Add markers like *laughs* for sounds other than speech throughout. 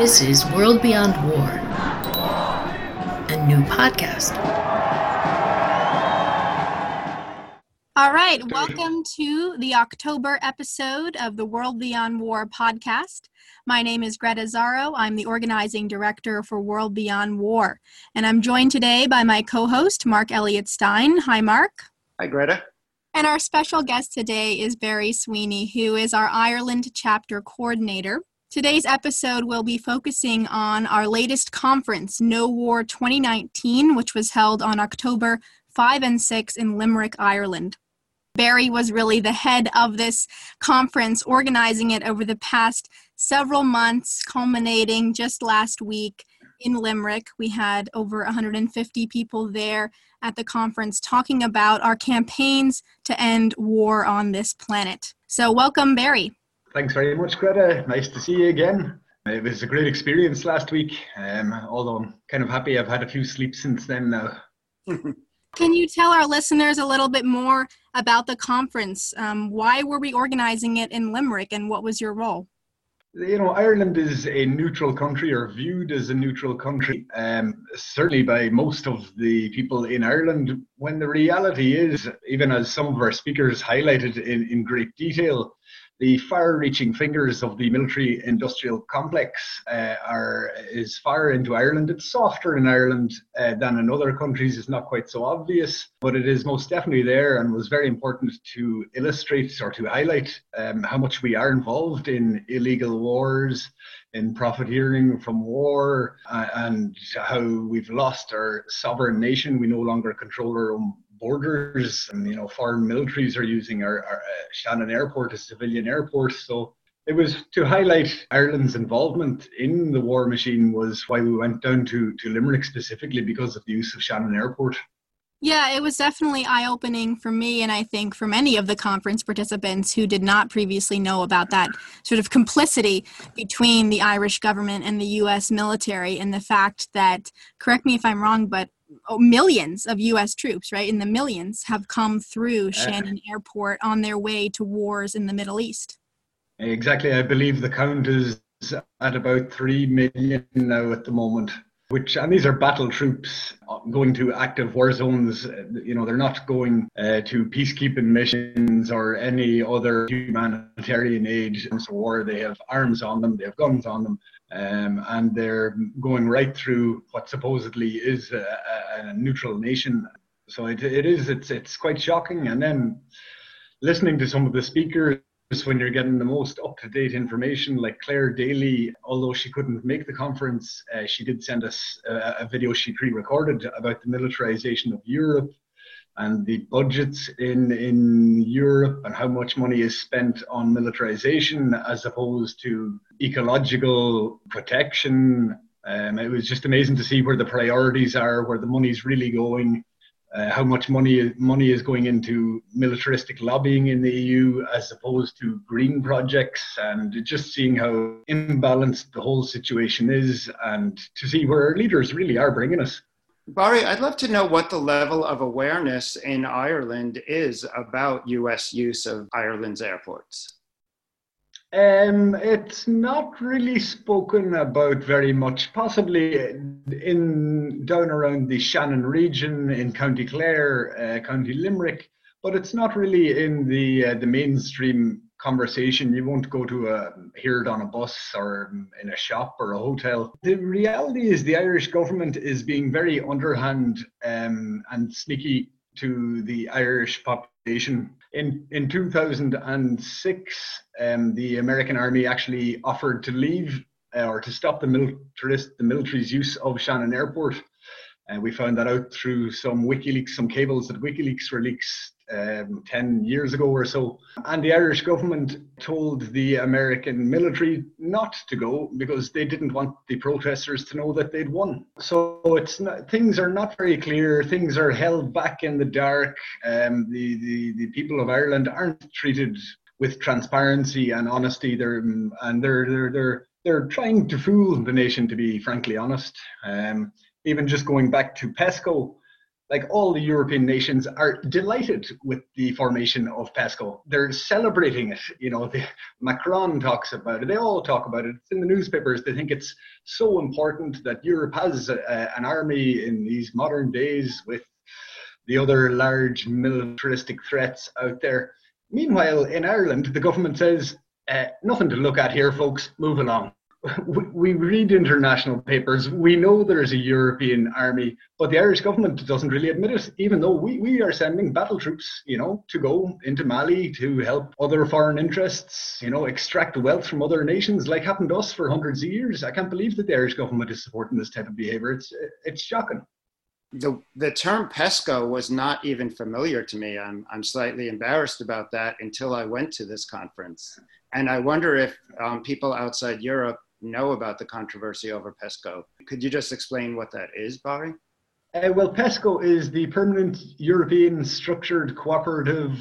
This is World Beyond War, a new podcast. All right, welcome to the October episode of the World Beyond War podcast. My name is Greta Zarro. I'm the organizing director for World Beyond War. And I'm joined today by my co host, Marc Eliot Stein. Hi, Marc. Hi, Greta. And our special guest today is Barry Sweeney, who is our Ireland chapter coordinator. Today's episode will be focusing on our latest conference, No War 2019, which was held on October 5 and 6 in Limerick, Ireland. Barry was really the head of this conference, organizing it over the past several months, culminating just last week in Limerick. We had over 150 people there at the conference talking about our campaigns to end war on this planet. So, welcome, Barry. Thanks very much, Greta. Nice to see you again. It was a great experience last week, um, although I'm kind of happy I've had a few sleeps since then now. *laughs* Can you tell our listeners a little bit more about the conference? Um, why were we organizing it in Limerick and what was your role? You know, Ireland is a neutral country or viewed as a neutral country, um, certainly by most of the people in Ireland, when the reality is, even as some of our speakers highlighted in, in great detail, the far-reaching fingers of the military-industrial complex uh, are is far into Ireland. It's softer in Ireland uh, than in other countries. It's not quite so obvious, but it is most definitely there, and was very important to illustrate or to highlight um, how much we are involved in illegal wars, in profiteering from war, uh, and how we've lost our sovereign nation. We no longer control our own borders and you know foreign militaries are using our, our uh, Shannon Airport as civilian airport. So it was to highlight Ireland's involvement in the war machine was why we went down to, to Limerick specifically because of the use of Shannon Airport. Yeah, it was definitely eye opening for me, and I think for many of the conference participants who did not previously know about that sort of complicity between the Irish government and the US military, and the fact that, correct me if I'm wrong, but oh, millions of US troops, right, in the millions, have come through Shannon Airport on their way to wars in the Middle East. Exactly. I believe the count is at about 3 million now at the moment which and these are battle troops going to active war zones. You know they're not going uh, to peacekeeping missions or any other humanitarian aid. So war they have arms on them they have guns on them um, and they're going right through what supposedly is a, a neutral nation so it, it is it's it's quite shocking and then listening to some of the speakers when you're getting the most up to date information. Like Clare Daly, although she couldn't make the conference, uh, she did send us a, a video she pre recorded about the militarization of Europe and the budgets in in Europe and how much money is spent on militarization as opposed to ecological protection. Um, it was just amazing to see where the priorities are, where the money's really going, uh, how much money money is going into militaristic lobbying in the EU as opposed to green projects, and just seeing how imbalanced the whole situation is, and to see where our leaders really are bringing us. Barry, I'd love to know what the level of awareness in Ireland is about US use of Ireland's airports. Um, it's not really spoken about very much. Possibly in down around the Shannon region in County Clare, uh, County Limerick, but it's not really in the uh, the mainstream conversation. You won't go to a hear it on a bus or in a shop or a hotel. The reality is the Irish government is being very underhand um, and sneaky to the Irish population. In in 2006, um, the American Army actually offered to leave uh, or to stop the militarist the military's use of Shannon Airport. We found that out through some WikiLeaks, some cables that WikiLeaks leaks um, 10 years ago or so. And the Irish government told the American military not to go because they didn't want the protesters to know that they'd won. So it's not, things are not very clear. Things are held back in the dark. Um, the, the, the people of Ireland aren't treated with transparency and honesty. They're, and they're, they're, they're, they're trying to fool the nation, to be frankly honest. Um, even just going back to PESCO, like all the European nations are delighted with the formation of PESCO. They're celebrating it. You know, the, Macron talks about it. They all talk about it. It's in the newspapers. They think it's so important that Europe has a, a, an army in these modern days with the other large militaristic threats out there. Meanwhile, in Ireland, the government says, uh, nothing to look at here, folks, move along we read international papers. We know there's a European army, but the Irish government doesn't really admit it, even though we, we are sending battle troops, you know, to go into Mali to help other foreign interests, you know, extract wealth from other nations, like happened to us for hundreds of years. I can't believe that the Irish government is supporting this type of behavior. It's it's shocking. The, the term PESCO was not even familiar to me. I'm, I'm slightly embarrassed about that until I went to this conference. And I wonder if um, people outside Europe know about the controversy over PESCO. Could you just explain what that is, Barry? Uh, well, PESCO is the Permanent European Structured Cooperative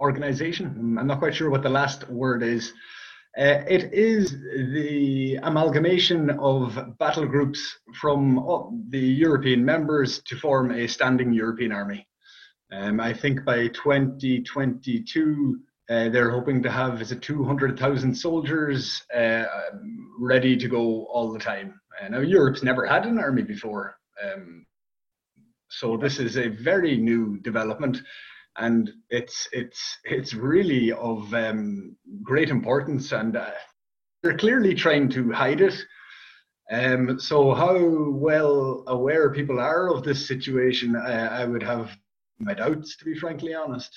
Organization. I'm not quite sure what the last word is. Uh, it is the amalgamation of battle groups from the European members to form a standing European army. Um, I think by 2022, uh, they're hoping to have is it 200,000 soldiers uh, ready to go all the time. Uh, now Europe's never had an army before, um, so this is a very new development, and it's it's it's really of um, great importance, and uh, they're clearly trying to hide it. Um, so how well aware people are of this situation, I, I would have my doubts, to be frankly honest.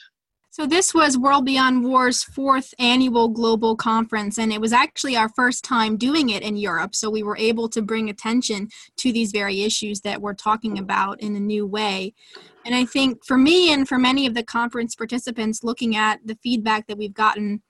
So, this was World Beyond War's fourth annual global conference, and it was actually our first time doing it in Europe. So, we were able to bring attention to these very issues that we're talking about in a new way. And I think for me and for many of the conference participants, looking at the feedback that we've gotten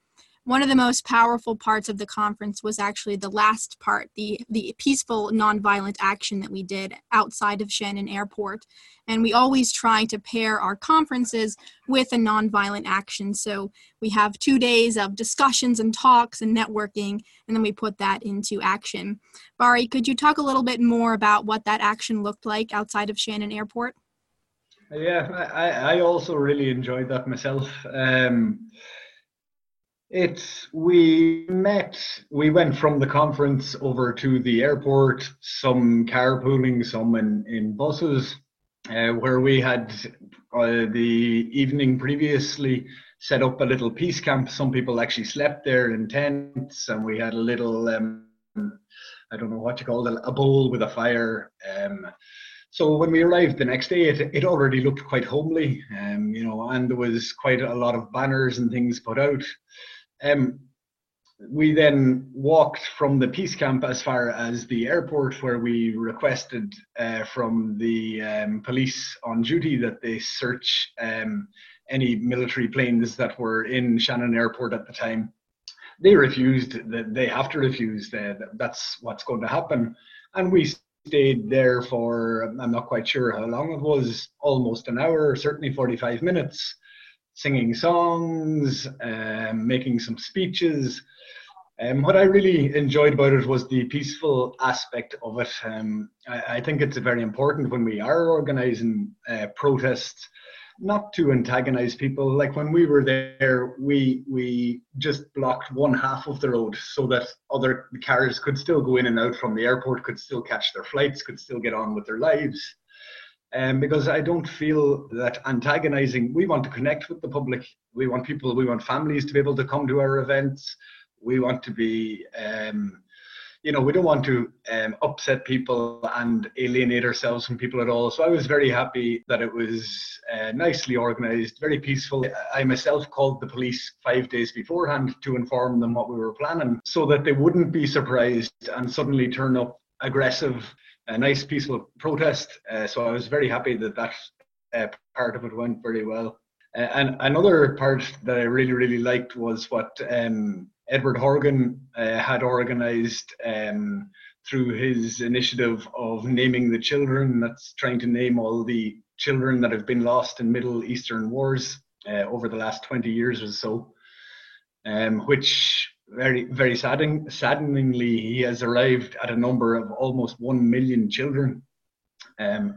one of the most powerful parts of the conference was actually the last part the the peaceful nonviolent action that we did outside of Shannon Airport. And we always try to pair our conferences with a nonviolent action. So we have 2 days of discussions and talks and networking and then we put that into action. Barry could you talk a little bit more about what that action looked like outside of Shannon Airport? Yeah I I also really enjoyed that myself. Um it's we met. We went from the conference over to the airport. Some carpooling, some in in buses, uh, where we had uh, the evening previously set up a little peace camp. Some people actually slept there in tents, and we had a little. Um, I don't know what you call it, a bowl with a fire. Um, so when we arrived the next day, it, it already looked quite homely, um, you know, and there was quite a lot of banners and things put out. Um, we then walked from the peace camp as far as the airport, where we requested uh, from the um, police on duty that they search um, any military planes that were in Shannon Airport at the time. They refused. They have to refuse. That's what's going to happen. And we stayed there for I'm not quite sure how long it was, almost an hour, certainly 45 minutes singing songs, um, making some speeches. Um, what I really enjoyed about it was the peaceful aspect of it. Um, I, I, think it's very important when we are organizing uh, protests not to antagonize people. Like when we were there, we we just blocked one half of the road so that other cars could still go in and out from the airport, could still catch their flights, could still get on with their lives um, because I don't feel that antagonizing. We want to connect with the public. We want people, we want families to be able to come to our events. We want to be, um, you know, we don't want to um, upset people and alienate ourselves from people at all. So I was very happy that it was uh, nicely organized, very peaceful. I myself called the police five days beforehand to inform them what we were planning so that they wouldn't be surprised and suddenly turn up aggressive a nice peaceful protest. Uh, so I was very happy that that uh, part of it went very well. Uh, and another part that I really really liked was what um, Edward Horgan uh, had organised um, through his initiative of naming the children. That's trying to name all the children that have been lost in Middle Eastern wars uh, over the last 20 years or so, um, which very very saddening, saddeningly he has arrived at a number of almost 1 million children um,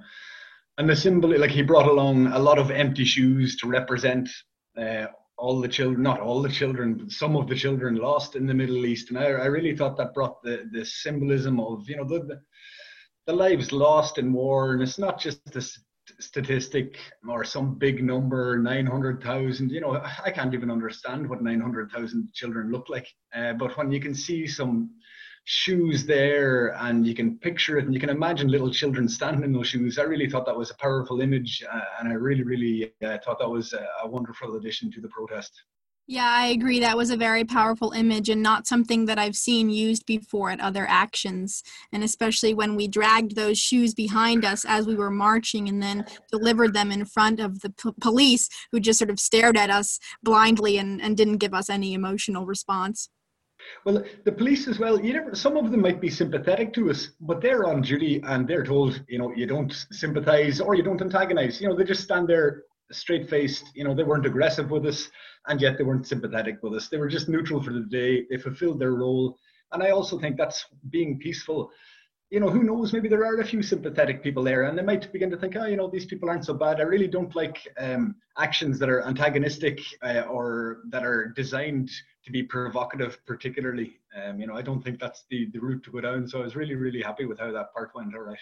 and the symbol, like he brought along a lot of empty shoes to represent uh, all the children, not all the children, but some of the children lost in the Middle East. And I, I really thought that brought the, the symbolism of, you know, the, the, lives lost in war. And it's not just a statistic or some big number, 900,000. You know, I can't even understand what 900,000 children look like. Uh, but when you can see some shoes there and you can picture it and you can imagine little children standing in those shoes. I really thought that was a powerful image uh, and I really, really uh, thought that was a, a wonderful addition to the protest. Yeah, I agree. That was a very powerful image and not something that I've seen used before at other actions. And especially when we dragged those shoes behind us as we were marching and then delivered them in front of the p- police who just sort of stared at us blindly and, and didn't give us any emotional response. Well, the police as well. You never. Some of them might be sympathetic to us, but they're on duty and they're told, you know, you don't sympathise or you don't antagonise. You know, they just stand there straight faced. You know, they weren't aggressive with us, and yet they weren't sympathetic with us. They were just neutral for the day. They fulfilled their role, and I also think that's being peaceful you know, who knows? Maybe there are a few sympathetic people there, and they might begin to think, oh, you know, these people aren't so bad. I really don't like um, actions that are antagonistic uh, or that are designed to be provocative, particularly. Um, you know, I don't think that's the, the route to go down. So I was really, really happy with how that part went. All right.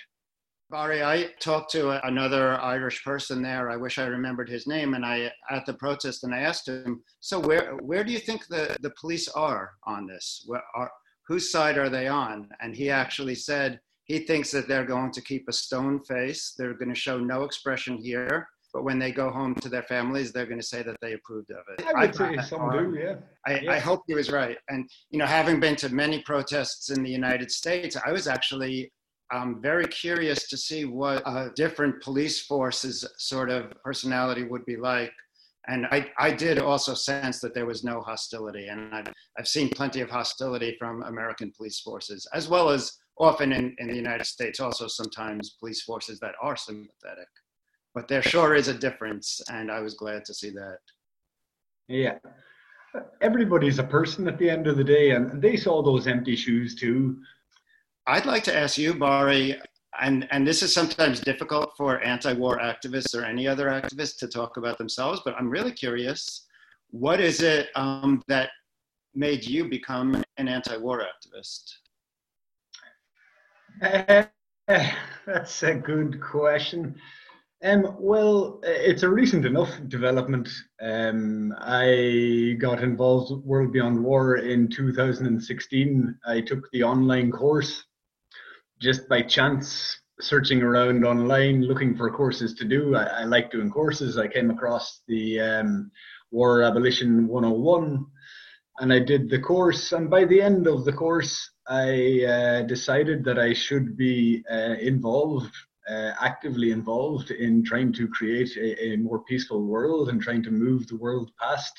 Barry, I talked to another Irish person there. I wish I remembered his name. And I at the protest, and I asked him, "So where where do you think the, the police are on this? Where are whose side are they on? And he actually said he thinks that they're going to keep a stone face. They're going to show no expression here. But when they go home to their families, they're going to say that they approved of it. I would say some do, yeah. I, yeah. I hope he was right. And, you know, having been to many protests in the United States, I was actually um, very curious to see what a different police force's sort of personality would be like and I, I did also sense that there was no hostility. And I've, I've seen plenty of hostility from American police forces, as well as often in, in the United States, also sometimes police forces that are sympathetic. But there sure is a difference, and I was glad to see that. Yeah. Everybody's a person at the end of the day, and they saw those empty shoes too. I'd like to ask you, Barry, and and this is sometimes difficult for anti-war activists or any other activists to talk about themselves but i'm really curious what is it um, that made you become an anti-war activist uh, *laughs* that's a good question um, well, it's a recent enough development. Um, I got involved with World Beyond War in 2016. I took the online course just by chance searching around online looking for courses to do. I, I like doing courses. I came across the um, War Abolition 101 and I did the course. And by the end of the course, I uh, decided that I should be uh, involved, uh, actively involved in trying to create a, a, more peaceful world and trying to move the world past.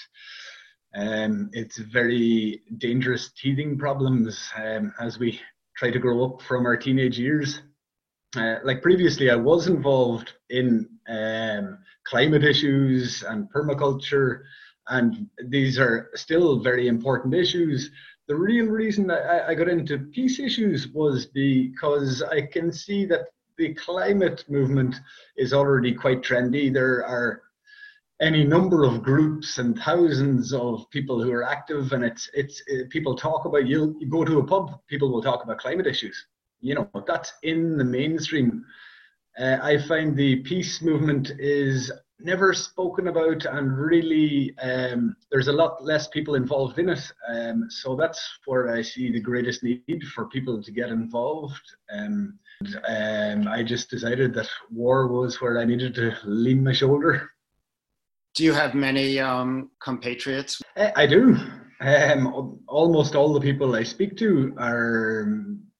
Um, it's very dangerous teething problems um, as we try to grow up from our teenage years. Uh, like previously, I was involved in um, climate issues and permaculture, and these are still very important issues. The real reason I, I got into peace issues was because I can see that the climate movement is already quite trendy. There are any number of groups and thousands of people who are active and it's it's it, people talk about you, you go to a pub people will talk about climate issues. You know that's in the mainstream. Uh, i find the peace movement is never spoken about and really um, there's a lot less people involved in it. Um, so that's where i see the greatest need for people to get involved. Um, and, um, i just decided that war was where i needed to lean my shoulder *laughs* do you have many um, compatriots? I do. Um, almost all the people I speak to are,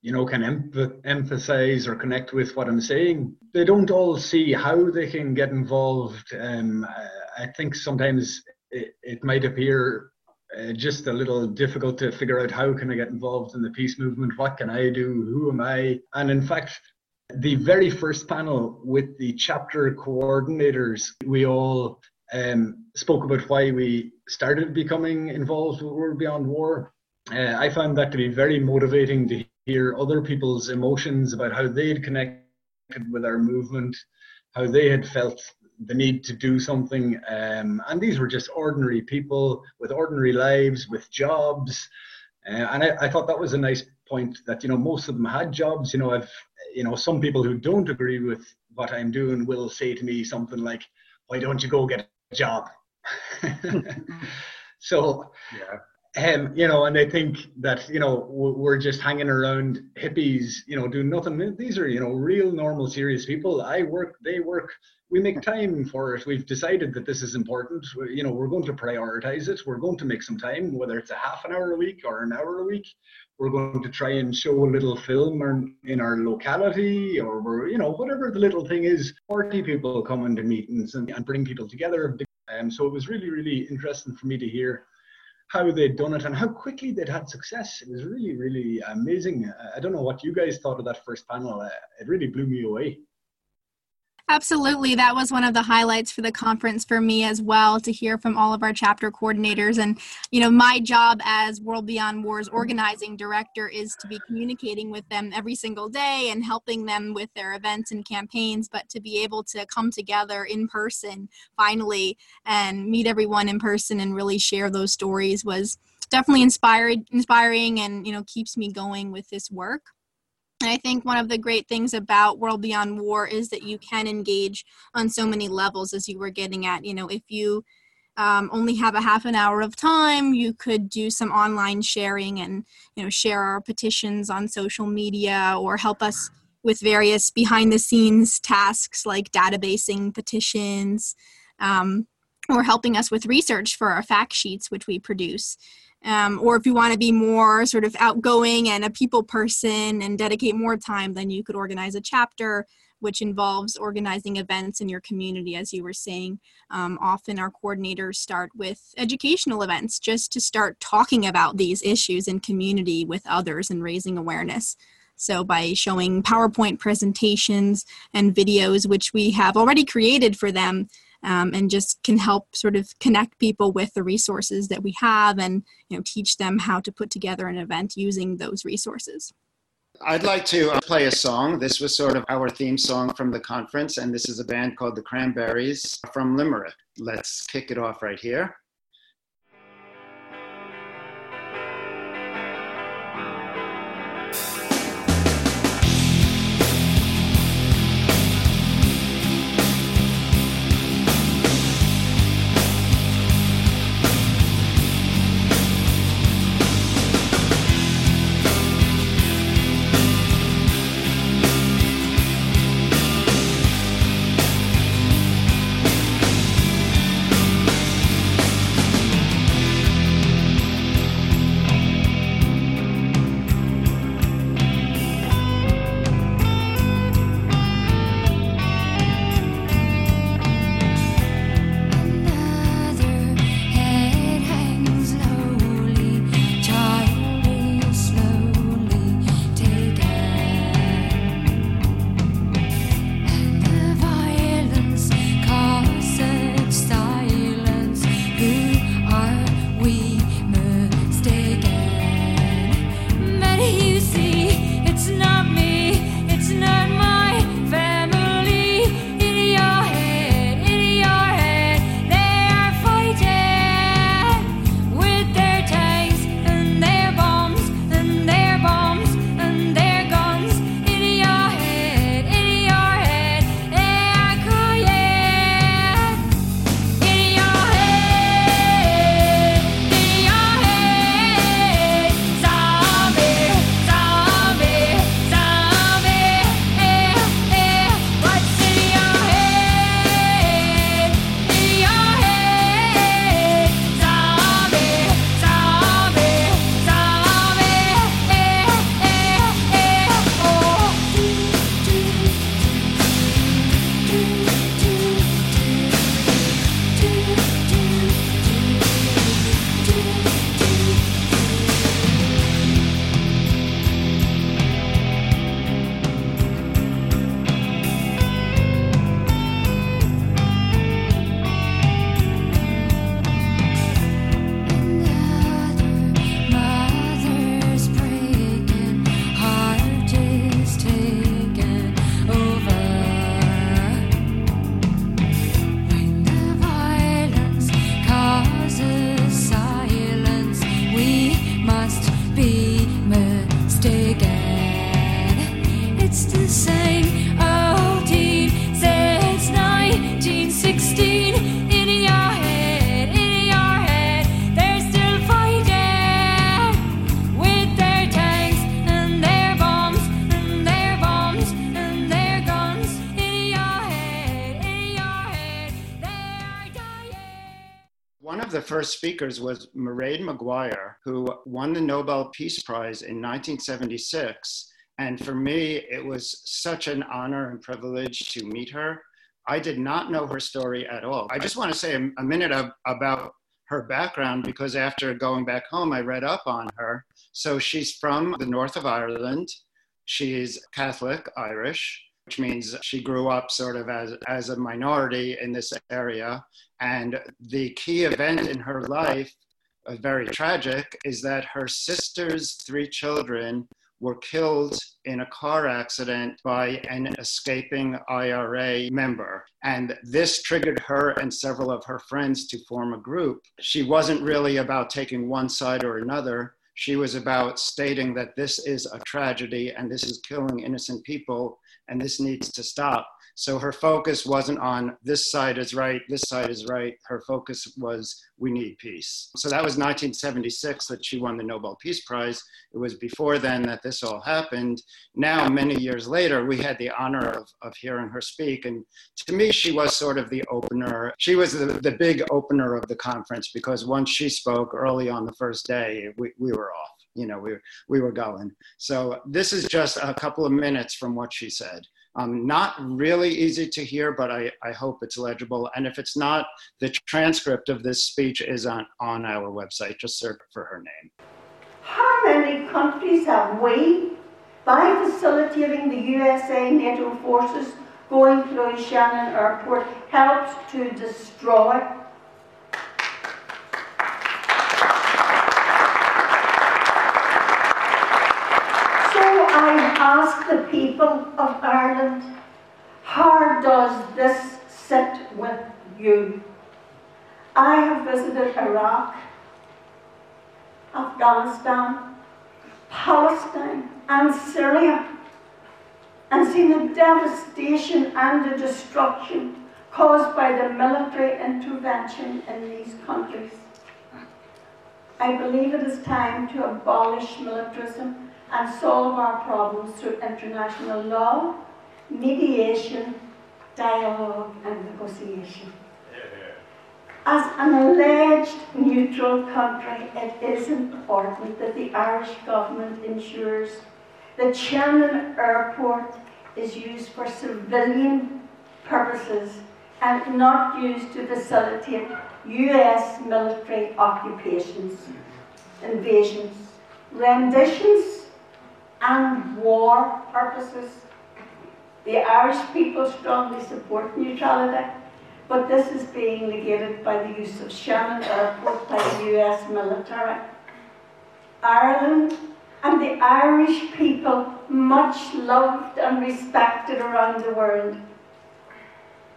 you know, can em- emphasize or connect with what I'm saying. They don't all see how they can get involved. Um, I think sometimes it, it might appear uh, just a little difficult to figure out how can I get involved in the peace movement? What can I do? Who am I? And in fact, the very first panel with the chapter coordinators, we all um, spoke about why we started becoming involved with World Beyond War. Uh, I found that to be very motivating to hear other people's emotions about how they'd connected with our movement how they had felt the need to do something. Um, and these were just ordinary people with ordinary lives, with jobs. Uh, and I, I, thought that was a nice point that, you know, most of them had jobs. You know, I've, you know, some people who don't agree with what I'm doing will say to me something like, why don't you go get job? *laughs* so, yeah. Um, you know, and they think that you know we're just hanging around hippies, you know, doing nothing. These are you know real, normal, serious people. I work, they work we make time for it. We've decided that this is important. We, you know, we're going to prioritize it. We're going to make some time, whether it's a half an hour a week or an hour a week. We're going to try and show a little film in our locality, or we're, you know, whatever the little thing is. Forty people come into meetings and, and bring people together. Um, so it was really, really interesting for me to hear how they'd done it and how quickly they'd had success. It was really, really amazing. I don't know what you guys thought of that first panel. Uh, it really blew me away. Absolutely. That was one of the highlights for the conference for me as well to hear from all of our chapter coordinators. And, you know, my job as World Beyond Wars organizing director is to be communicating with them every single day and helping them with their events and campaigns. But to be able to come together in person finally and meet everyone in person and really share those stories was definitely inspired, inspiring and, you know, keeps me going with this work. And I think one of the great things about World Beyond War is that you can engage on so many levels, as you were getting at. You know, if you um, only have a half an hour of time, you could do some online sharing and you know share our petitions on social media or help us with various behind the scenes tasks like databasing petitions um, or helping us with research for our fact sheets, which we produce. Um, or if you want to be more sort of outgoing and a people person and dedicate more time, then you could organize a chapter, which involves organizing events in your community, as you were saying. Um, often our coordinators start with educational events just to start talking about these issues in community with others and raising awareness. So, by showing PowerPoint presentations and videos, which we have already created for them, um, and just can help sort of connect people with the resources that we have and you know teach them how to put together an event using those resources. I'd like to uh, play a song. This was sort of our theme song from the conference, and this is a band called the Cranberries from Limerick. Let's kick it off right here. First speakers was Mairead Maguire, who won the Nobel Peace Prize in 1976. And for me, it was such an honor and privilege to meet her. I did not know her story at all. I just want to say a, a minute of, about her background because after going back home, I read up on her. So she's from the north of Ireland. She's Catholic Irish which means she grew up sort of as, as a minority in this area. And the key event in her life, uh, very tragic, is that her sister's three children were killed in a car accident by an escaping IRA member. And this triggered her and several of her friends to form a group. She wasn't really about taking one side or another. She was about stating that this is a tragedy and this is killing innocent people and this needs to stop. So her focus wasn't on this side is right, this side is right. Her focus was we need peace. So that was 1976 that she won the Nobel Peace Prize. It was before then that this all happened. Now, many years later, we had the honor of, of hearing her speak. And to me, she was sort of the opener. She was the, the big opener of the conference because once she spoke early on the first day, we, we were off you know, we, we were going. So this is just a couple of minutes from what she said. Um, not really easy to hear, but I, I hope it's legible. And if it's not, the transcript of this speech is on, on our website. Just search for her name. How many countries have we, by facilitating the USA NATO forces going through Shannon Airport, helped to destroy ask the people of Ireland, how does this sit with you? I have visited Iraq, Afghanistan, Palestine, and Syria, and seen the devastation and the destruction caused by the military intervention in these countries. I believe it is time to abolish militarism and solve our problems through international law, mediation, dialogue, and negotiation. As an alleged neutral country, it is important that the Irish government ensures that Shannon Airport is used for civilian purposes and not used to facilitate US military occupations, invasions, renditions, and war purposes. The Irish people strongly support neutrality, but this is being negated by the use of Shannon Airport by the US military. Ireland and the Irish people, much loved and respected around the world,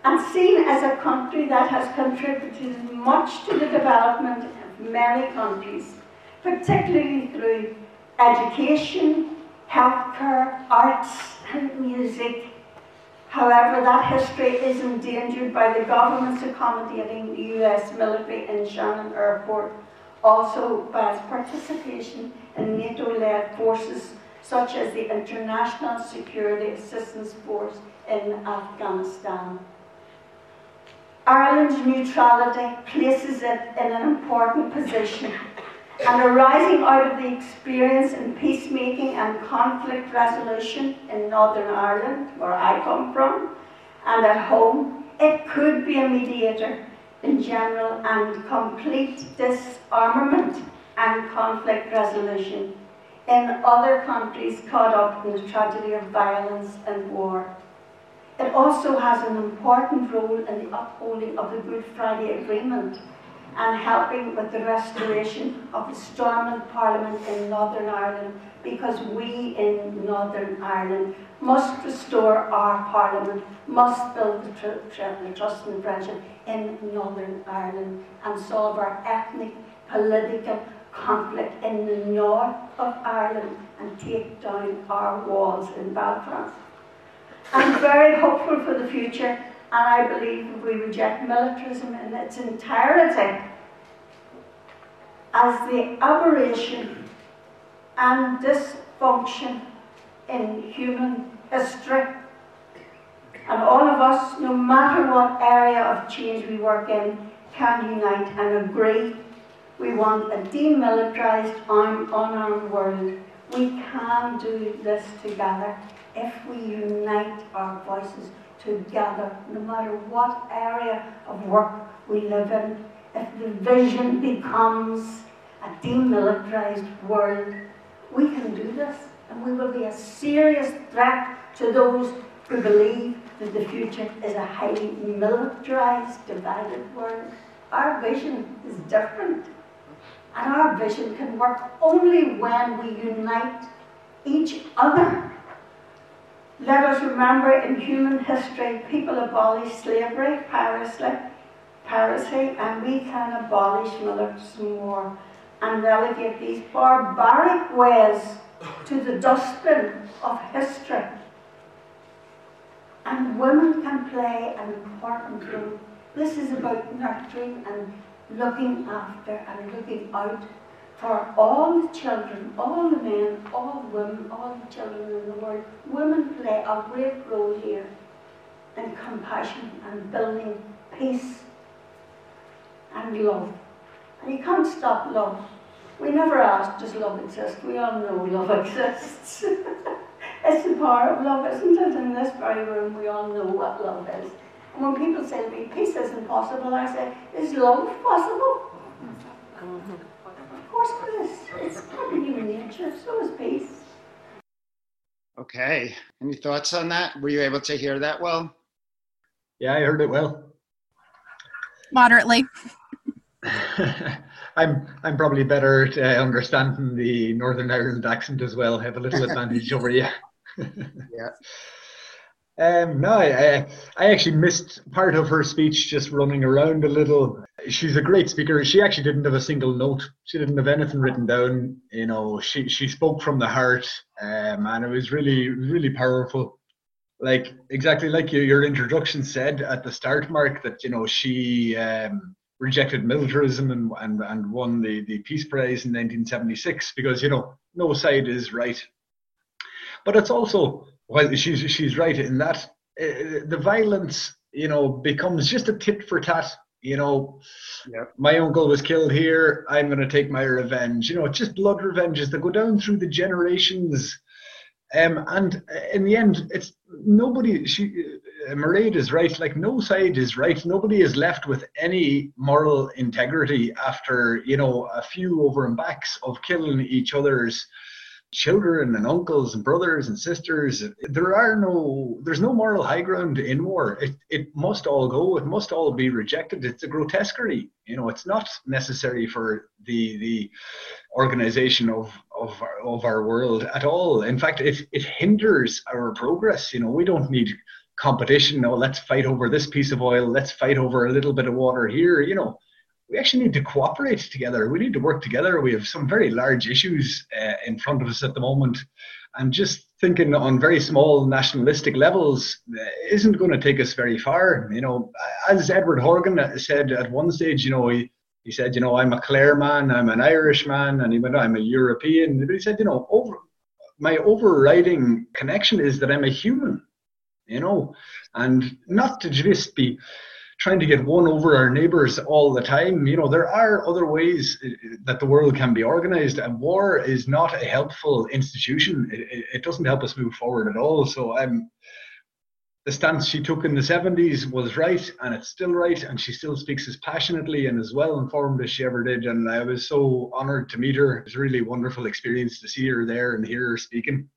and seen as a country that has contributed much to the development of many countries, particularly through education, healthcare, arts, and music. However, that history is endangered by the government's accommodating the US military in Shannon Airport, also by its participation in NATO-led forces such as the International Security Assistance Force in Afghanistan. Ireland's neutrality places it in an important position and arising out of the experience in peacemaking and conflict resolution in Northern Ireland, where I come from, and at home, it could be a mediator in general and complete disarmament and conflict resolution in other countries caught up in the tragedy of violence and war. It also has an important role in the upholding of the Good Friday Agreement and helping with the restoration of the Stormont Parliament in Northern Ireland because we in Northern Ireland must restore our Parliament, must build the, tr the trust and friendship in Northern Ireland and solve our ethnic, political conflict in the north of Ireland and take down our walls in Belfast. I'm very hopeful for the future and I believe if we reject militarism in its entirety as the aberration and dysfunction in human history, and all of us, no matter what area of change we work in, can unite and agree. We want a demilitarized, armed, unarmed world. We can do this together if we unite our voices together, no matter what area of work we live in. If the vision becomes a demilitarized world, we can do this, and we will be a serious threat to those who believe that the future is a highly militarized, divided world. Our vision is different. And our vision can work only when we unite each other. Let us remember in human history, people abolished slavery, piracy, piracy, and we can abolish militant war and relegate these barbaric ways to the dustbin of history. And women can play an important role. This is about nurturing and looking after and looking out for all the children, all the men, all the women, all the children in the world. Women play a great role here in compassion and building peace and love. And you can't stop love. We never asked, does love exist? We all know love *laughs* exists. it's the power of love, isn't it? In this very room, we all know what love is. And when people say to me, peace isn't possible, I say, is love possible? Of course it is. It's part of human nature, so is peace. Okay. Any thoughts on that? Were you able to hear that well? Yeah, I heard it well. Moderately. *laughs* I'm I'm probably better at uh, understanding the Northern Ireland accent as well. I have a little advantage over you. *laughs* Yeah. Um, no, I, I actually missed part of her speech just running around a little. She's a great speaker. She actually didn't have a single note. She didn't have anything written down. You know, she, she spoke from the heart, um, and it was really, really powerful. Like exactly like you, your introduction said at the start, Marc, that you know she um, rejected militarism and, and, and won the, the Peace Prize in 1976 because you know no side is right. But it's also well, she's she's right in that uh, the violence, you know, becomes just a tit for tat. You know, my uncle was killed here. I'm going to take my revenge. You know, it's just blood revenges that go down through the generations. Um, and in the end, it's nobody. She uh, Mairead is right. Like no side is right. Nobody is left with any moral integrity after you know a few over and backs of killing each other's children and uncles and brothers and sisters. There are no, there's no moral high ground in war. It, it must all go. It must all be rejected. It's a grotesquerie. You know, it's not necessary for the the organization of of our, of our world at all. In fact, it it hinders our progress. You know, we don't need competition. No, let's fight over this piece of oil. Let's fight over a little bit of water here. You know, we actually need to cooperate together. We need to work together. We have some very large issues uh, in front of us at the moment. And just thinking on very small nationalistic levels isn't going to take us very far. You know, as Edward Horgan said at one stage, you know, he, he said, you know, I'm a Clare man, I'm an Irish man, and he went, I'm a European. But he said, you know, over, my overriding connection is that I'm a human, you know, and not to just be trying to get one over our neighbors all the time. You know, there are other ways uh, that the world can be organized, and war is not a helpful institution. It, it doesn't help us move forward at all. So I'm. the stance she took in the 70s was right, and it's still right, and she still speaks as passionately and as well informed as she ever did. And I was so honored to meet her. It was a really wonderful experience to see her there and hear her speaking.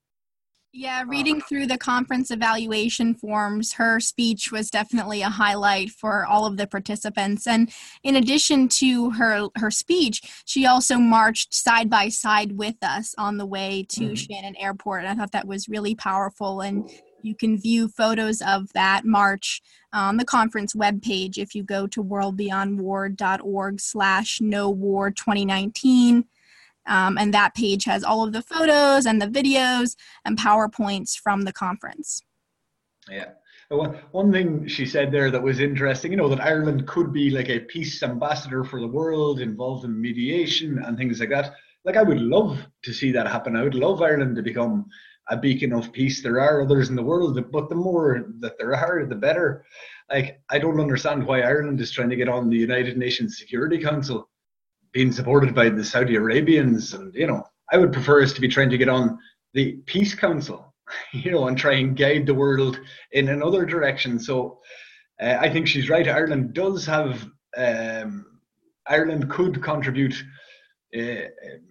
Yeah, um, reading through the conference evaluation forms, her speech was definitely a highlight for all of the participants. And in addition to her her speech, she also marched side by side with us on the way to mm-hmm. Shannon Airport, and I thought that was really powerful. And you can view photos of that march on the conference webpage if you go to worldbeyondwar.org/slash/no-war2019 um, and that page has all of the photos and the videos and PowerPoints from the conference. Yeah. One thing she said there that was interesting, you know, that Ireland could be like a peace ambassador for the world, involved in mediation and things like that. Like, I would love to see that happen. I would love Ireland to become a beacon of peace. There are others in the world, but the more that there are, the better. Like, I don't understand why Ireland is trying to get on the United Nations Security Council. Being supported by the Saudi Arabians, and you know, I would prefer us to be trying to get on the Peace Council, *laughs* you know, and try and guide the world in another direction. So uh, I think she's right. Ireland does have, um, Ireland could contribute uh,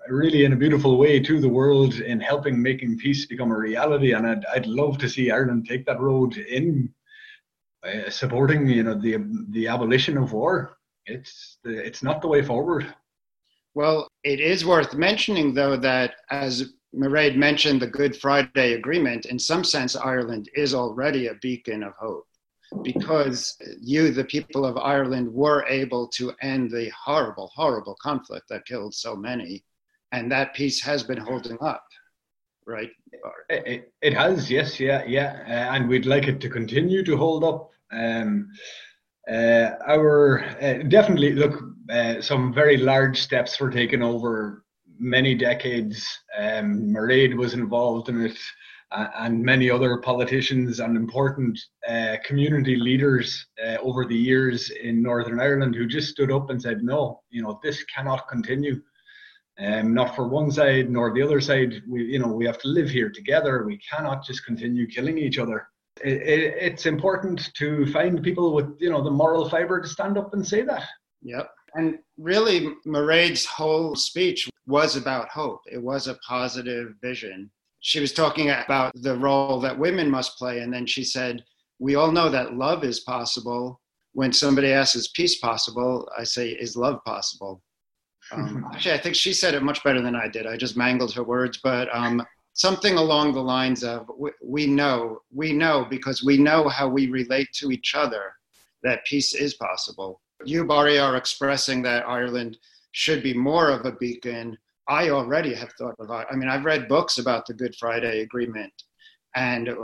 really in a beautiful way to the world in helping making peace become a reality. And I'd, I'd love to see Ireland take that road in uh, supporting, you know, the the abolition of war. It's the, it's not the way forward. Well, it is worth mentioning, though, that as Mairead mentioned, the Good Friday Agreement, in some sense, Ireland is already a beacon of hope because you, the people of Ireland, were able to end the horrible, horrible conflict that killed so many. And that peace has been holding up, right? It, it has, yes, yeah, yeah. Uh, and we'd like it to continue to hold up. Um, uh, our uh, definitely look uh, some very large steps were taken over many decades. Um, was involved in it, uh, and many other politicians and important uh, community leaders uh, over the years in Northern Ireland who just stood up and said, "No, you know this cannot continue." Um, not for one side nor the other side. We, you know, we have to live here together. We cannot just continue killing each other it, it, it's important to find people with you know the moral fiber to stand up and say that. Yep. And really, Mairead's whole speech was about hope. It was a positive vision. She was talking about the role that women must play, and then she said, "We all know that love is possible." When somebody asks, "Is peace possible?" I say, "Is love possible?" Um, *laughs* actually, I think she said it much better than I did. I just mangled her words, but um, something along the lines of we, we know, we know because we know how we relate to each other that peace is possible. You, Barry, are expressing that Ireland should be more of a beacon. I already have thought about. I mean, I've read books about the Good Friday Agreement, and uh,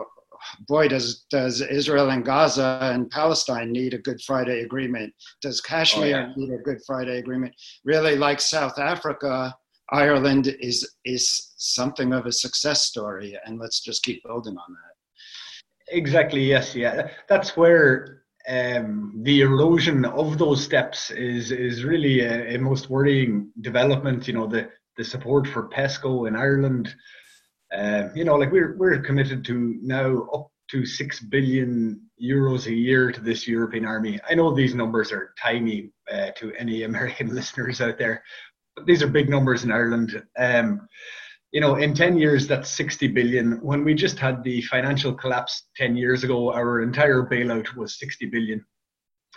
boy, does does Israel and Gaza and Palestine need a Good Friday Agreement? Does Kashmir oh, yeah. need a Good Friday Agreement? Really, like South Africa, Ireland is is something of a success story, and let's just keep building on that. Exactly. Yes. Yeah. That's where um, the erosion of those steps is is really a, a, most worrying development. You know, the the support for PESCO in Ireland. Uh, you know, like we're we're committed to now up to six billion euros a year to this European army. I know these numbers are tiny uh, to any *laughs* American listeners out there, but these are big numbers in Ireland. Um, you know, in 10 years, that's 60 billion. When we just had the financial collapse 10 years ago, our entire bailout was 60 billion.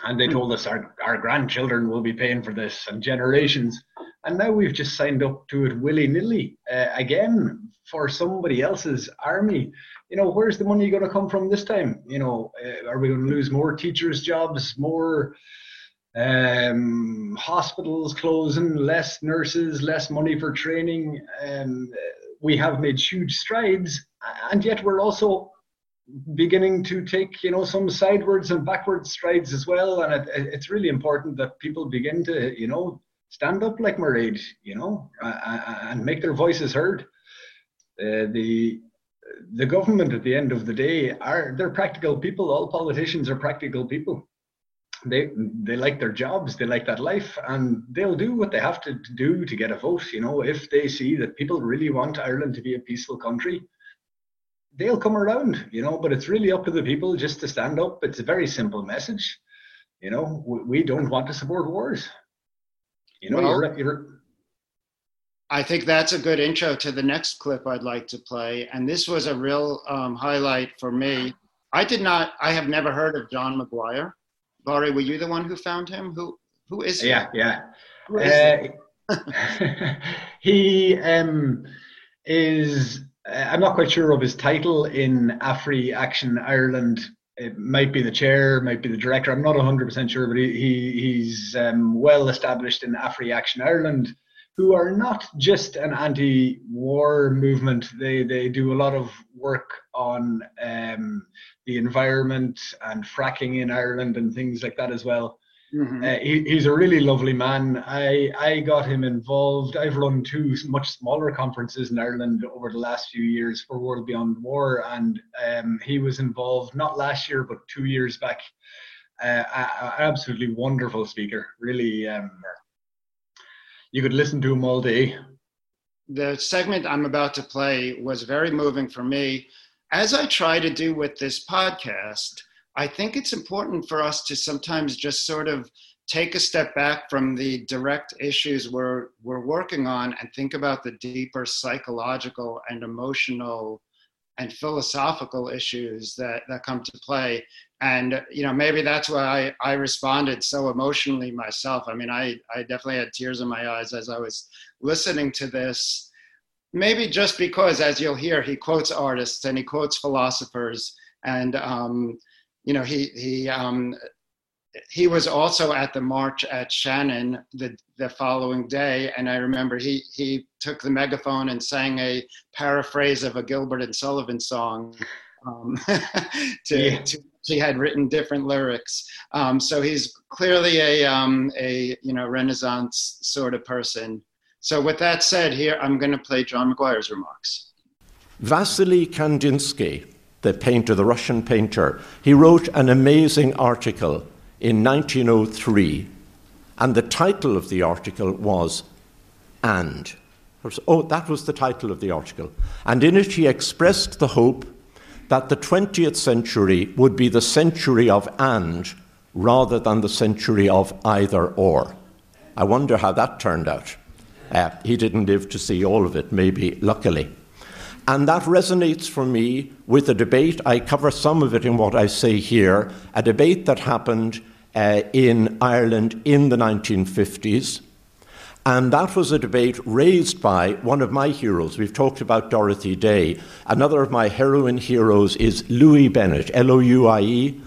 And they told us our, our grandchildren will be paying for this and generations. And now we've just signed up to it willy nilly uh, again for somebody else's army. You know, where's the money going to come from this time? You know, uh, are we going to lose more teachers' jobs, more um, hospitals closing, less nurses, less money for training. Um, we have made huge strides, and yet we're also beginning to take you know some sidewards and backwards strides as well. And it, it's really important that people begin to you know stand up like Mairead, you know, and make their voices heard. Uh, the the government at the end of the day are they're practical people. All politicians are practical people they they like their jobs, they like that life, and they'll do what they have to do to get a vote. You know, if they see that people really want Ireland to be a peaceful country, they'll come around. You know, but it's really up to the people just to stand up. It's a very simple message. You know, we don't want to support wars. You know, well, you're, you're I think that's a good intro to the next clip I'd like to play. And this was a real um, highlight for me. I did not, I have never heard of John Maguire. Laurie, were you the one who found him? Who who is he? Yeah, yeah. Uh, *laughs* he um, is. Uh, I'm not quite sure of his title in Afri Action Ireland. It might be the chair, might be the director. I'm not 100% sure, but he, he he's um, well established in Afri Action Ireland, who are not just an anti-war movement. They they do a lot of work on um, the environment and fracking in Ireland and things like that as well. Mm-hmm. Uh, he, he's a really lovely man. I I got him involved. I've run two much smaller conferences in Ireland over the last few years for World Beyond War, and um, he was involved not last year but two years back. Uh, a, a absolutely wonderful speaker. Really, um, you could listen to him all day. The segment I'm about to play was very moving for me. As I try to do with this podcast, I think it's important for us to sometimes just sort of take a step back from the direct issues we're, we're working on and think about the deeper psychological and emotional and philosophical issues that, that come to play. And, you know, maybe that's why I, I responded so emotionally myself. I mean, I, I definitely had tears in my eyes as I was listening to this. Maybe just because, as you'll hear, he quotes artists and he quotes philosophers. And, um, you know, he, he um, he was also at the march at Shannon the, the following day, and I remember he he took the megaphone and sang a paraphrase of a Gilbert and Sullivan song. Um, *laughs* to, yeah. to, he had written different lyrics, um, so he's clearly a um, a you know Renaissance sort of person. So with that said, here I'm going to play John Maguire's remarks. Vasily Kandinsky, the painter, the Russian painter, he wrote an amazing article in 1903, and the title of the article was And. Oh, that was the title of the article. And in it, he expressed the hope that the 20th century would be the century of and rather than the century of either or. I wonder how that turned out. Uh, he didn't live to see all of it, maybe luckily. And that resonates for me with a debate. I cover some of it in what I say here, a debate that happened uh, in Ireland in the 1950s. And that was a debate raised by one of my heroes. We've talked about Dorothy Day. Another of my heroine heroes is Louie Bennett, L O U I E,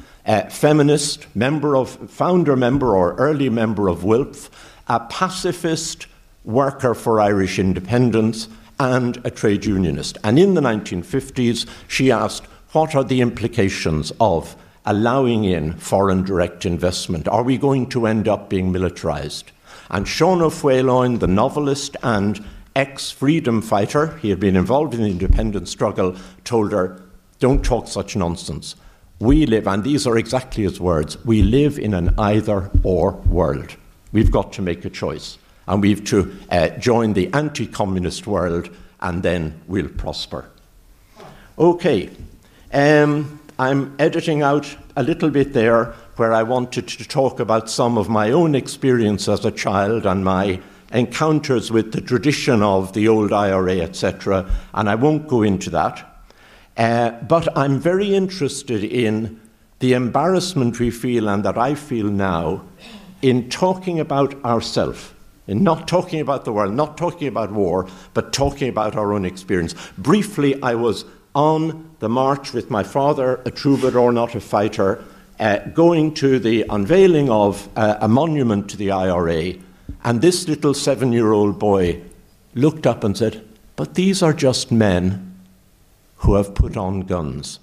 feminist, member of, founder member or early member of WILPF, a pacifist worker for Irish independence, and a trade unionist. And in the 1950s, she asked, What are the implications of allowing in foreign direct investment? Are we going to end up being militarized? And Sean O'Faolain, the novelist and ex freedom fighter, he had been involved in the independence struggle, told her, Don't talk such nonsense. We live, and these are exactly his words, we live in an either or world. We've got to make a choice. And we've to uh, join the anti communist world, and then we'll prosper. Okay. Um, I'm editing out a little bit there where I wanted to talk about some of my own experience as a child and my encounters with the tradition of the old IRA, etc., and I won't go into that. Uh, but I'm very interested in the embarrassment we feel and that I feel now in talking about ourselves, in not talking about the world, not talking about war, but talking about our own experience. Briefly, I was on the march with my father, a troubadour, not a fighter, uh, going to the unveiling of uh, a monument to the IRA. And this little seven year old boy looked up and said, But these are just men who have put on guns.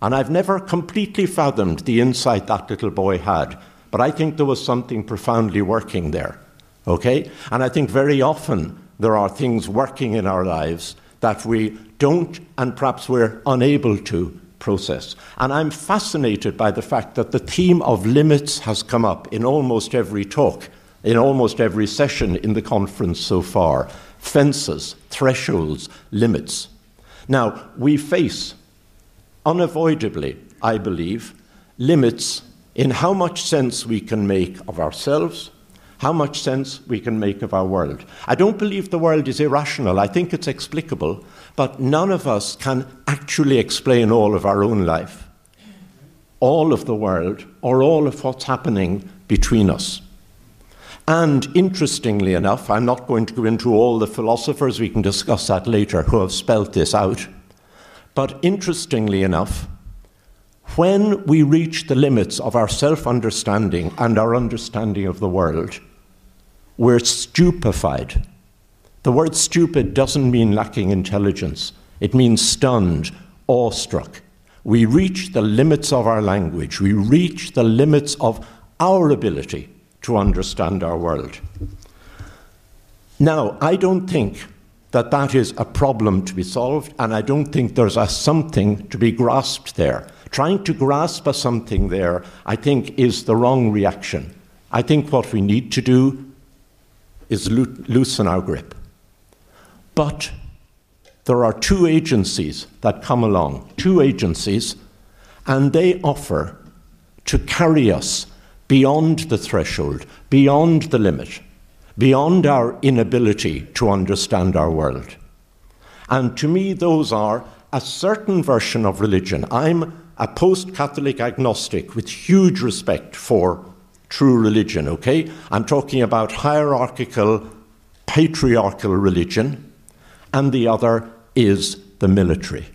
And I've never completely fathomed the insight that little boy had, but I think there was something profoundly working there. Okay? And I think very often there are things working in our lives that we don't and perhaps we're unable to process. And I'm fascinated by the fact that the theme of limits has come up in almost every talk, in almost every session in the conference so far fences, thresholds, limits. Now, we face unavoidably, I believe, limits in how much sense we can make of ourselves, how much sense we can make of our world. I don't believe the world is irrational. I think it's explicable, but none of us can actually explain all of our own life, all of the world, or all of what's happening between us. And interestingly enough, I'm not going to go into all the philosophers, we can discuss that later, who have spelt this out. But interestingly enough, when we reach the limits of our self understanding and our understanding of the world, we're stupefied. The word stupid doesn't mean lacking intelligence, it means stunned, awestruck. We reach the limits of our language, we reach the limits of our ability to understand our world. Now, I don't think that that is a problem to be solved, and I don't think there's a something to be grasped there. Trying to grasp a something there, I think, is the wrong reaction. I think what we need to do is loo- loosen our grip. But there are two agencies that come along, two agencies, and they offer to carry us beyond the threshold, beyond the limit, beyond our inability to understand our world. And to me, those are a certain version of religion. I'm a post Catholic agnostic with huge respect for true religion, okay? I'm talking about hierarchical, patriarchal religion, and the other is the military.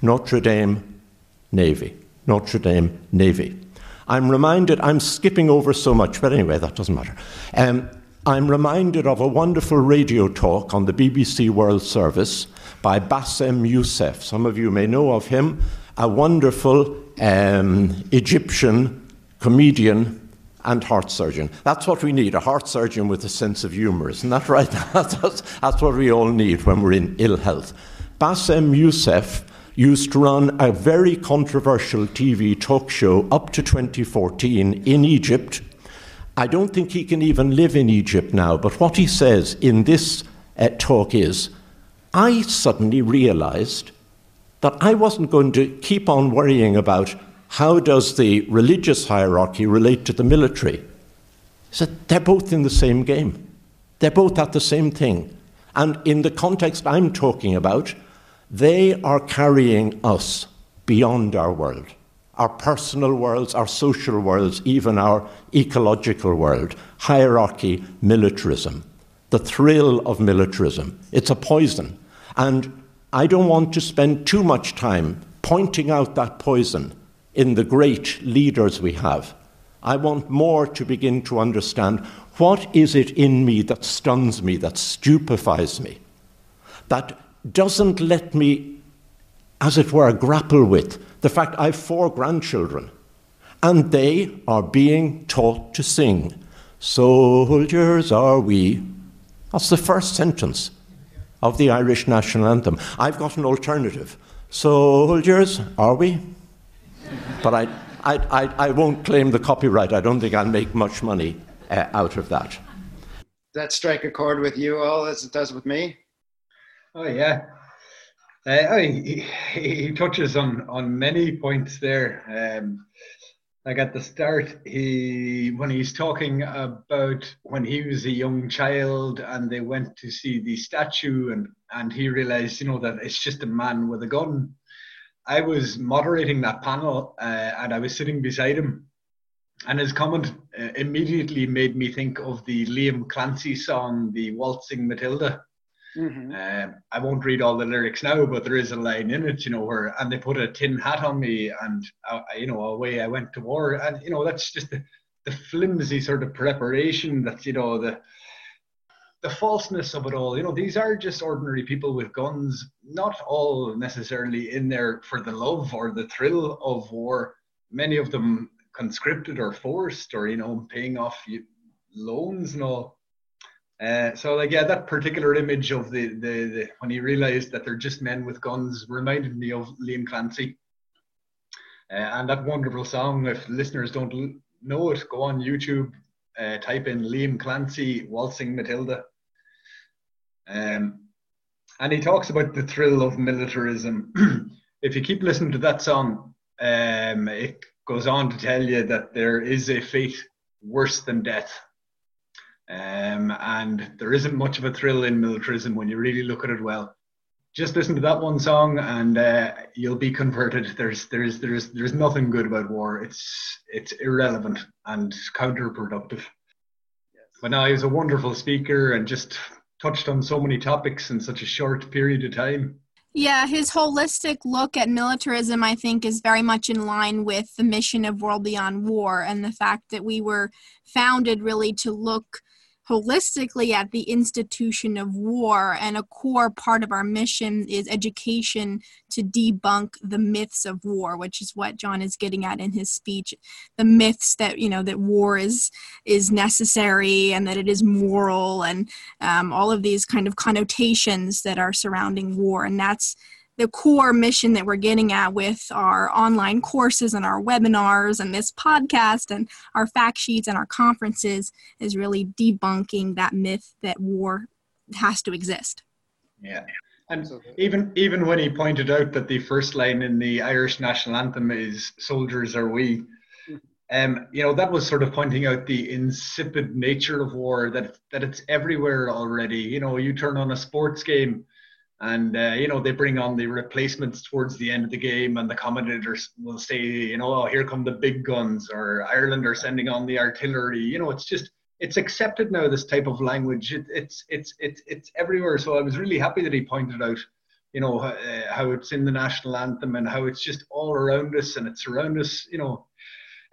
Notre Dame Navy. Notre Dame Navy. I'm reminded, I'm skipping over so much, but anyway, that doesn't matter. Um, I'm reminded of a wonderful radio talk on the BBC World Service by Bassem Youssef. Some of you may know of him, a wonderful um, Egyptian comedian and heart surgeon. That's what we need a heart surgeon with a sense of humour, isn't that right? *laughs* that's, that's what we all need when we're in ill health. Bassem Youssef used to run a very controversial TV talk show up to 2014 in Egypt. I don't think he can even live in Egypt now, but what he says in this uh, talk is I suddenly realized that I wasn't going to keep on worrying about how does the religious hierarchy relate to the military? Said they're both in the same game. They're both at the same thing. And in the context I'm talking about, they are carrying us beyond our world, our personal worlds, our social worlds, even our ecological world. Hierarchy, militarism, the thrill of militarism. It's a poison. And I don't want to spend too much time pointing out that poison in the great leaders we have. I want more to begin to understand what is it in me that stuns me, that stupefies me, that doesn't let me, as it were, grapple with the fact I've four grandchildren and they are being taught to sing. Soldiers are we. That's the first sentence of the Irish national anthem. I've got an alternative. Soldiers are we? But I, I, I, I, won't claim the copyright. I don't think I'll make much money uh, out of that. That strike a chord with you all as it does with me? Oh yeah, uh, he, he, touches on on many points there. Um, like at the start, he when he's talking about when he was a young child and they went to see the statue and and he realized, you know, that it's just a man with a gun. I was moderating that panel uh, and I was sitting beside him, and his comment uh, immediately made me think of the Liam Clancy song, "The Waltzing Matilda." Mm-hmm. Um, I won't read all the lyrics now, but there is a line in it, you know, where and they put a tin hat on me, and I, you know, away I went to war, and you know, that's just the, the flimsy sort of preparation. That's you know the the falseness of it all. You know, these are just ordinary people with guns, not all necessarily in there for the love or the thrill of war. Many of them conscripted or forced, or you know, paying off loans and all. Uh, so like yeah, that particular image of the, the, the when he realised that they're just men with guns reminded me of Liam Clancy. Uh, and that wonderful song, if listeners don't know it, go on YouTube, uh, type in Liam Clancy Waltzing Matilda. Um, and he talks about the thrill of militarism. *clears throat* if you keep listening to that song, um, it goes on to tell you that there is a fate worse than death um, and there isn't much of a thrill in militarism when you really look at it well. Just listen to that one song, and uh, you'll be converted. There's, there's, there's, there's nothing good about war. It's, it's irrelevant and counterproductive. Yes. But now he's a wonderful speaker and just touched on so many topics in such a short period of time. Yeah, his holistic look at militarism, I think, is very much in line with the mission of World Beyond War and the fact that we were founded really to look holistically at the institution of war and a core part of our mission is education to debunk the myths of war which is what john is getting at in his speech. The myths that you know that war is is necessary and that it is moral and um, all of these kind of connotations that are surrounding war. And that's the core mission that we're getting at with our online courses and our webinars and this podcast and our fact sheets and our conferences is really debunking that myth that war has to exist. Yeah. And even even when he pointed out that the first line in the Irish national anthem is "Soldiers are we," um, you know that was sort of pointing out the insipid nature of war that that it's everywhere already. You know, you turn on a sports game, and uh, you know they bring on the replacements towards the end of the game and the commentators will say you know oh, here come the big guns or ireland are sending on the artillery. You know it's just it's accepted now this type of language. It, it's it's it's it's everywhere. So i was really happy that he pointed out you know uh, how it's in the national anthem and how it's just all around us and it's around us you know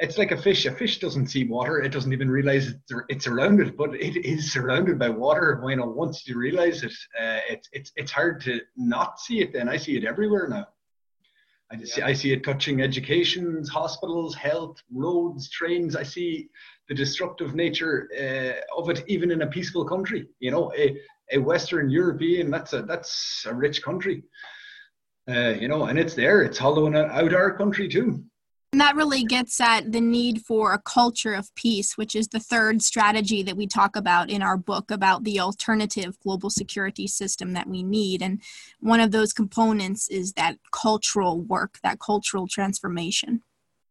it's like a fish. A fish doesn't see water. It doesn't even realize it's around it, but it is surrounded by water. You know, once you realize it, uh, it's it's it's hard to not see it. Then I see it everywhere now. I yeah. see I see it touching education, hospitals, health, roads, trains. I see the destructive nature uh, of it, even in a peaceful country. You know, a, a Western European that's a that's a rich country. Uh, you know, and it's there. It's hollowing out our country too. And that really gets at the need for a culture of peace, which is the third strategy that we talk about in our book about the alternative global security system that we need. And one of those components is that cultural work, that cultural transformation.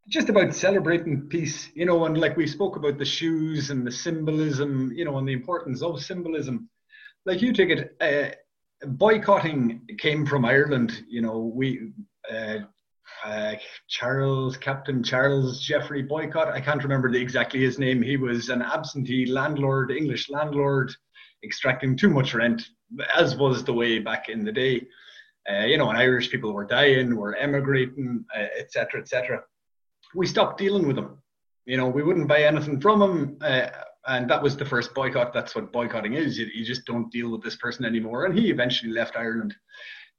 Just about celebrating peace, you know, and like we spoke about the shoes and the symbolism, you know, and the importance of symbolism. Like you take it, uh, boycotting came from Ireland. You know, we uh, uh, Charles, Captain Charles Jeffrey Boycott. I can't remember the, exactly his name. He was an absentee landlord, English landlord, extracting too much rent, as was the way back in the day. Uh, you know, and Irish people were dying, were emigrating, etc., uh, etc. Et we stopped dealing with them. You know, we wouldn't buy anything from them. Uh, and that was the first boycott. That's what boycotting is. You, you just don't deal with this person anymore. And he eventually left Ireland.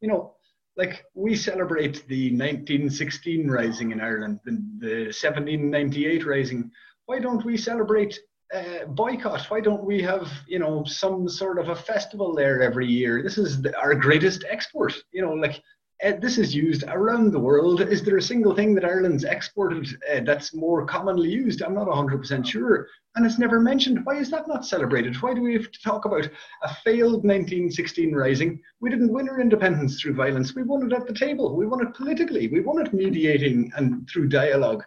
You know, like we celebrate the 1916 rising in Ireland, the, the 1798 rising. Why don't we celebrate uh, boycott? Why don't we have you know some sort of a festival there every year? This is the, our greatest export. You know, like uh, this is used around the world. Is there a single thing that Ireland's exported uh, that's more commonly used? I'm not 100% sure. And it's never mentioned. Why is that not celebrated? Why do we have to talk about a failed 1916 rising? We didn't win our independence through violence. We won it at the table. We won it politically. We won it mediating and through dialogue.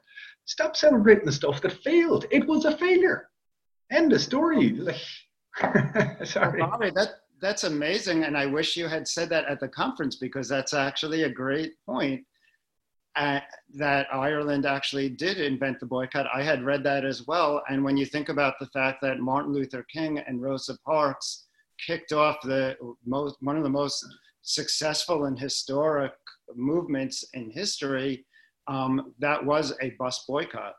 Stop celebrating the stuff that failed. It was a failure. End of story. *laughs* Sorry. Bobby, that that's amazing, and I wish you had said that at the conference because that's actually a great point. Uh, that Ireland actually did invent the boycott. I had read that as well. And when you think about the fact that Martin Luther King and Rosa Parks kicked off the most one of the most successful and historic movements in history, um, that was a bus boycott.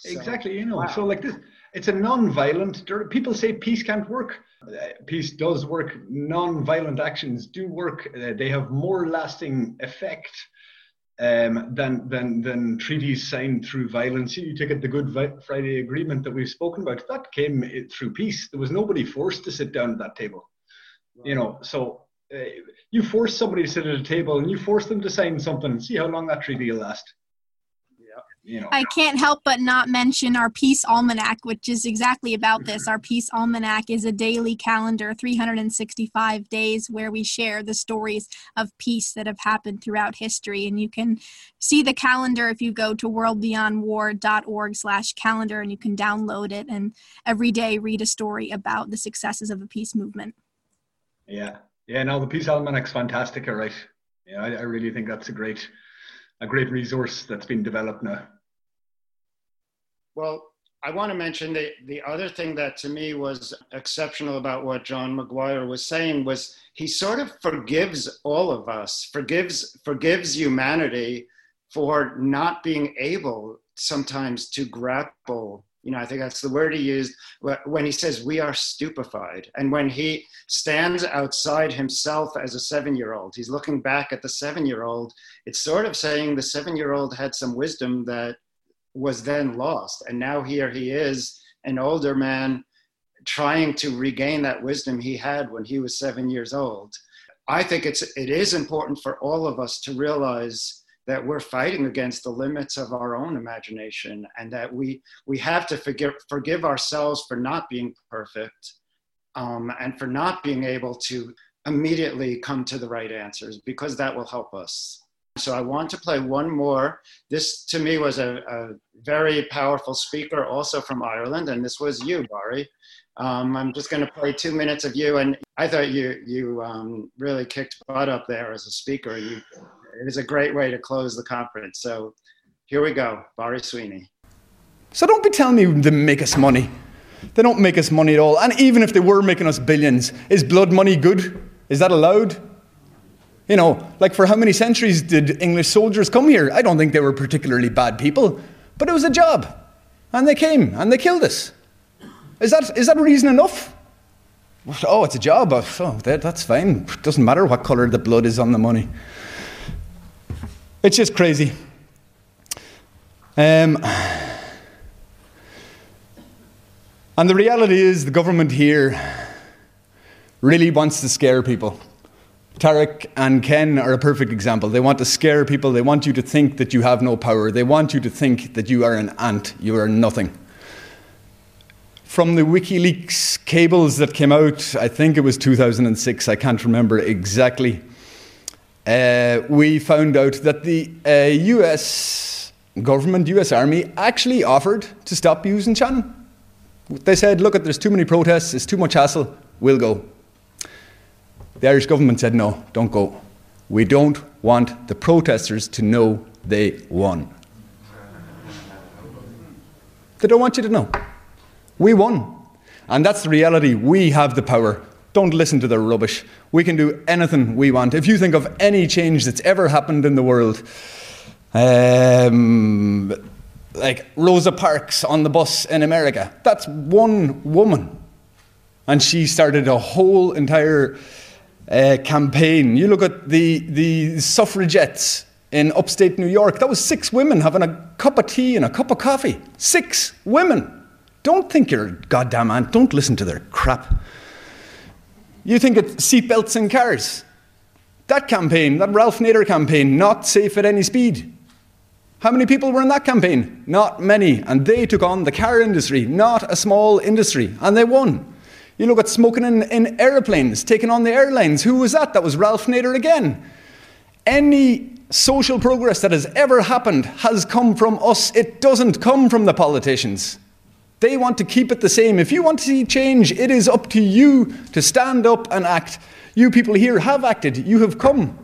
So, exactly, you know. Wow. So like this, it's a non-violent. People say peace can't work. Uh, peace does work. Non-violent actions do work. Uh, they have more lasting effect um, than than than treaties signed through violence. You take it the Good Friday Agreement that we've spoken about. That came through peace. There was nobody forced to sit down at that table. Right. You know, so uh, you force somebody to sit at a table and you force them to sign something. See how long that treaty will last you know. I can't help but not mention our Peace Almanac, which is exactly about mm-hmm. this. Our Peace Almanac is a daily calendar, 365 days, where we share the stories of peace that have happened throughout history. And you can see the calendar if you go to worldbeyondwar.org slash calendar and you can download it and every day read a story about the successes of a peace movement. Yeah. Yeah, no, the Peace Almanac's fantastic, all right. Yeah, I, I really think that's a great a great resource that's been developed now. Well, I want to mention the, the other thing that to me was exceptional about what John Maguire was saying was he sort of forgives all of us, forgives, forgives humanity for not being able sometimes to grapple you know, I think that's the word he used when he says, We are stupefied. And when he stands outside himself as a seven year old, he's looking back at the seven year old. It's sort of saying the seven year old had some wisdom that was then lost. And now here he is, an older man, trying to regain that wisdom he had when he was seven years old. I think it's it is important for all of us to realize that we're fighting against the limits of our own imagination and that we we have to forgive forgive ourselves for not being perfect um, and for not being able to immediately come to the right answers because that will help us. So i want to play one more. This to me was a, a very powerful speaker also from ireland and this was you Barry. Um, I'm just going to play two minutes of you, and I thought you you um, really kicked butt up there as a speaker. You, it was a great way to close the conference. So here we go, Barry Sweeney. So don't be telling me they make us money. They don't make us money at all. And even if they were making us billions, is blood money good? Is that allowed? You know, like for how many centuries did English soldiers come here? I don't think they were particularly bad people, but it was a job. And they came and they killed us. Is that, is that reason enough? Oh, it's a job. Oh, that, that's fine. It doesn't matter what colour the blood is on the money. It's just crazy. Um, and the reality is, the government here really wants to scare people. Tarak and Ken are a perfect example. They want to scare people. They want you to think that you have no power. They want you to think that you are an ant. You are nothing from the WikiLeaks cables that came out, I think it was 2006, I can't remember exactly, uh, we found out that the uh, US government, US Army, actually offered to stop using Shannon. They said, look, there's too many protests, it's too much hassle, we'll go. The Irish government said, no, don't go. We don't want the protesters to know they won. They don't want you to know. We won. And that's the reality. We have the power. Don't listen to their rubbish. We can do anything we want. If you think of any change that's ever happened in the world, um, like Rosa Parks on the bus in America, that's one woman. And she started a whole entire uh, campaign. You look at the, the suffragettes in upstate New York, that was six women having a cup of tea and a cup of coffee. Six women. Don't think you're goddamn man. Don't listen to their crap. You think it's seatbelts in cars. That campaign, that Ralph Nader campaign, not safe at any speed. How many people were in that campaign? Not many. And they took on the car industry, not a small industry, and they won. You look at smoking in, in aeroplanes, taking on the airlines. Who was that? That was Ralph Nader again. Any social progress that has ever happened has come from us, it doesn't come from the politicians. They want to keep it the same. If you want to see change, it is up to you to stand up and act. You people here have acted. You have come.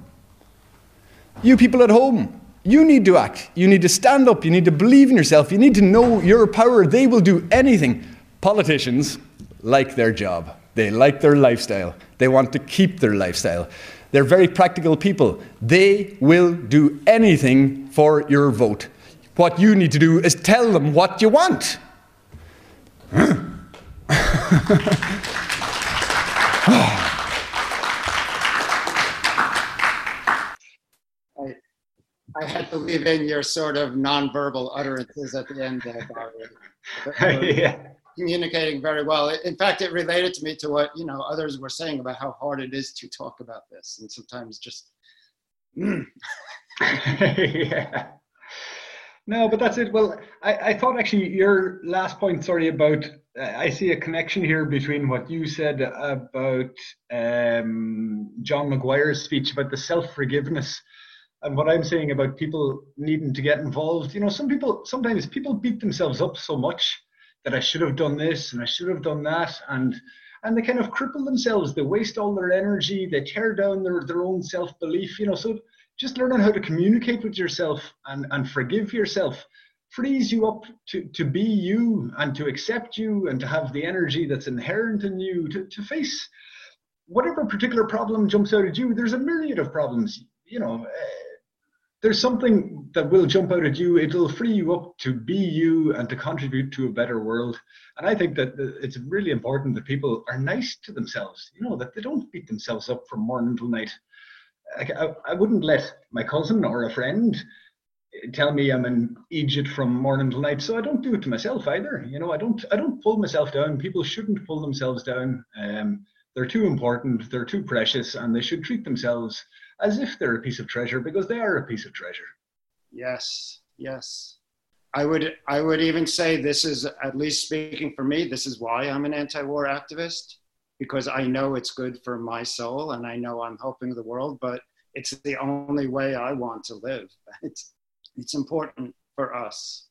You people at home, you need to act. You need to stand up. You need to believe in yourself. You need to know your power. They will do anything. Politicians like their job, they like their lifestyle. They want to keep their lifestyle. They're very practical people. They will do anything for your vote. What you need to do is tell them what you want. I, I had to leave in your sort of nonverbal utterances at the end there, Barry. *laughs* yeah. Communicating very well. In fact, it related to me to what you know others were saying about how hard it is to talk about this, and sometimes just. Mm. *laughs* yeah. No, but that's it. Well, I, I thought actually your last point, sorry, about I see a connection here between what you said about um, John Maguire's speech about the self forgiveness and what I'm saying about people needing to get involved. You know, some people, sometimes people beat themselves up so much that I should have done this and I should have done that. And and they kind of cripple themselves. They waste all their energy. They tear down their, their own self belief. You know, so just learning how to communicate with yourself and, and forgive yourself frees you up to, to be you and to accept you and to have the energy that's inherent in you to, to face whatever particular problem jumps out at you. There's a myriad of problems. You know, uh, there's something that will jump out at you. It'll free you up to be you and to contribute to a better world. And I think that it's really important that people are nice to themselves, you know, that they don't beat themselves up from morning till night. I, I wouldn't let my cousin or a friend tell me I'm in Egypt from morning till night. So I don't do it to myself either. You know, I don't I don't pull myself down. People shouldn't pull themselves down. Um, they're too important, they're too precious, and they should treat themselves as if they're a piece of treasure because they are a piece of treasure. Yes, yes. I would I would even say this is at least speaking for me, this is why I'm an anti-war activist because I know it's good for my soul and I know I'm helping the world, but it's the only way I want to live. *laughs* It's it's important for us.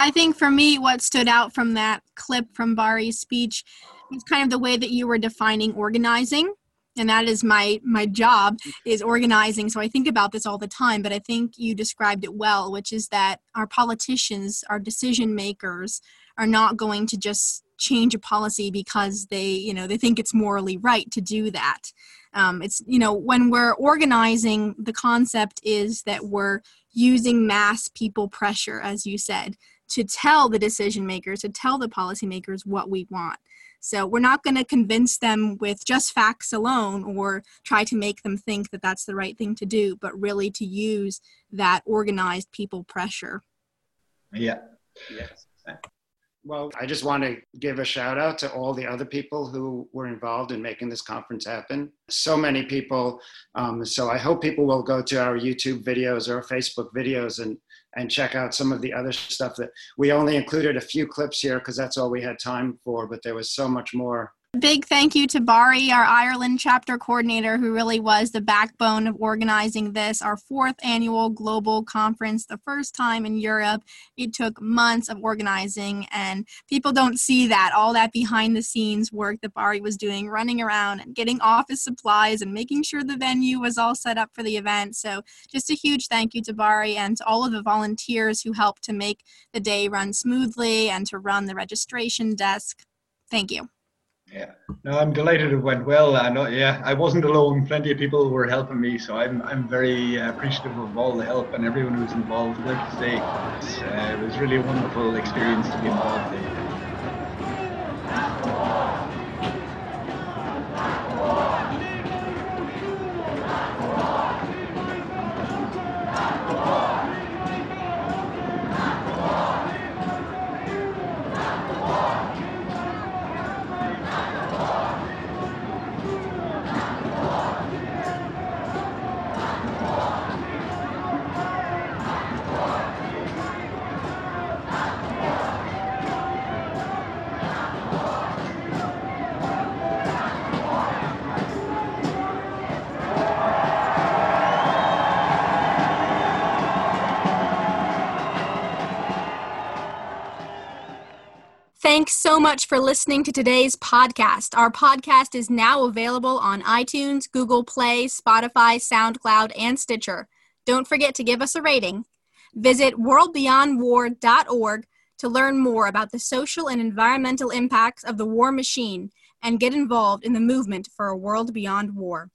I think for me, what stood out from that clip from Barry's speech is kind of the way that you were defining organizing. And that is my my job is organizing. So I think about this all the time, but I think you described it well, which is that our politicians, our decision makers, are not going to just change a policy because they you know they think it's morally right to do that um, it's you know when we're organizing the concept is that we're using mass people pressure as you said to tell the decision makers, to tell the policymakers what we want. So we're not going to convince them with just facts alone or try to make them think that that's the right thing to do, but really to use that organized people pressure. Yeah. Yes. Well, I just want to give a shout out to all the other people who were involved in making this conference happen. So many people. Um, so I hope people will go to our YouTube videos or Facebook videos and and check out some of the other stuff that we only included a few clips here because that's all we had time for, but there was so much more Big thank you to Barry, our Ireland chapter coordinator, who really was the backbone of organizing this, our fourth annual global conference, the first time in Europe. It took months of organizing, and people don't see that, all that behind the scenes work that Barry was doing, running around and getting office supplies and making sure the venue was all set up for the event. So, just a huge thank you to Barry and to all of the volunteers who helped to make the day run smoothly and to run the registration desk. Thank you. Yeah, no, I'm delighted it went well. And uh, yeah, I wasn't alone. Plenty of people were helping me, so I'm I'm very appreciative of all the help and everyone who was involved. Like to say uh, it was really a wonderful experience to be involved in. Thanks so much for listening to today's podcast. Our podcast is now available on iTunes, Google Play, Spotify, SoundCloud, and Stitcher. Don't forget to give us a rating. Visit worldbeyondwar.org to learn more about the social and environmental impacts of the war machine and get involved in the movement for a world beyond war.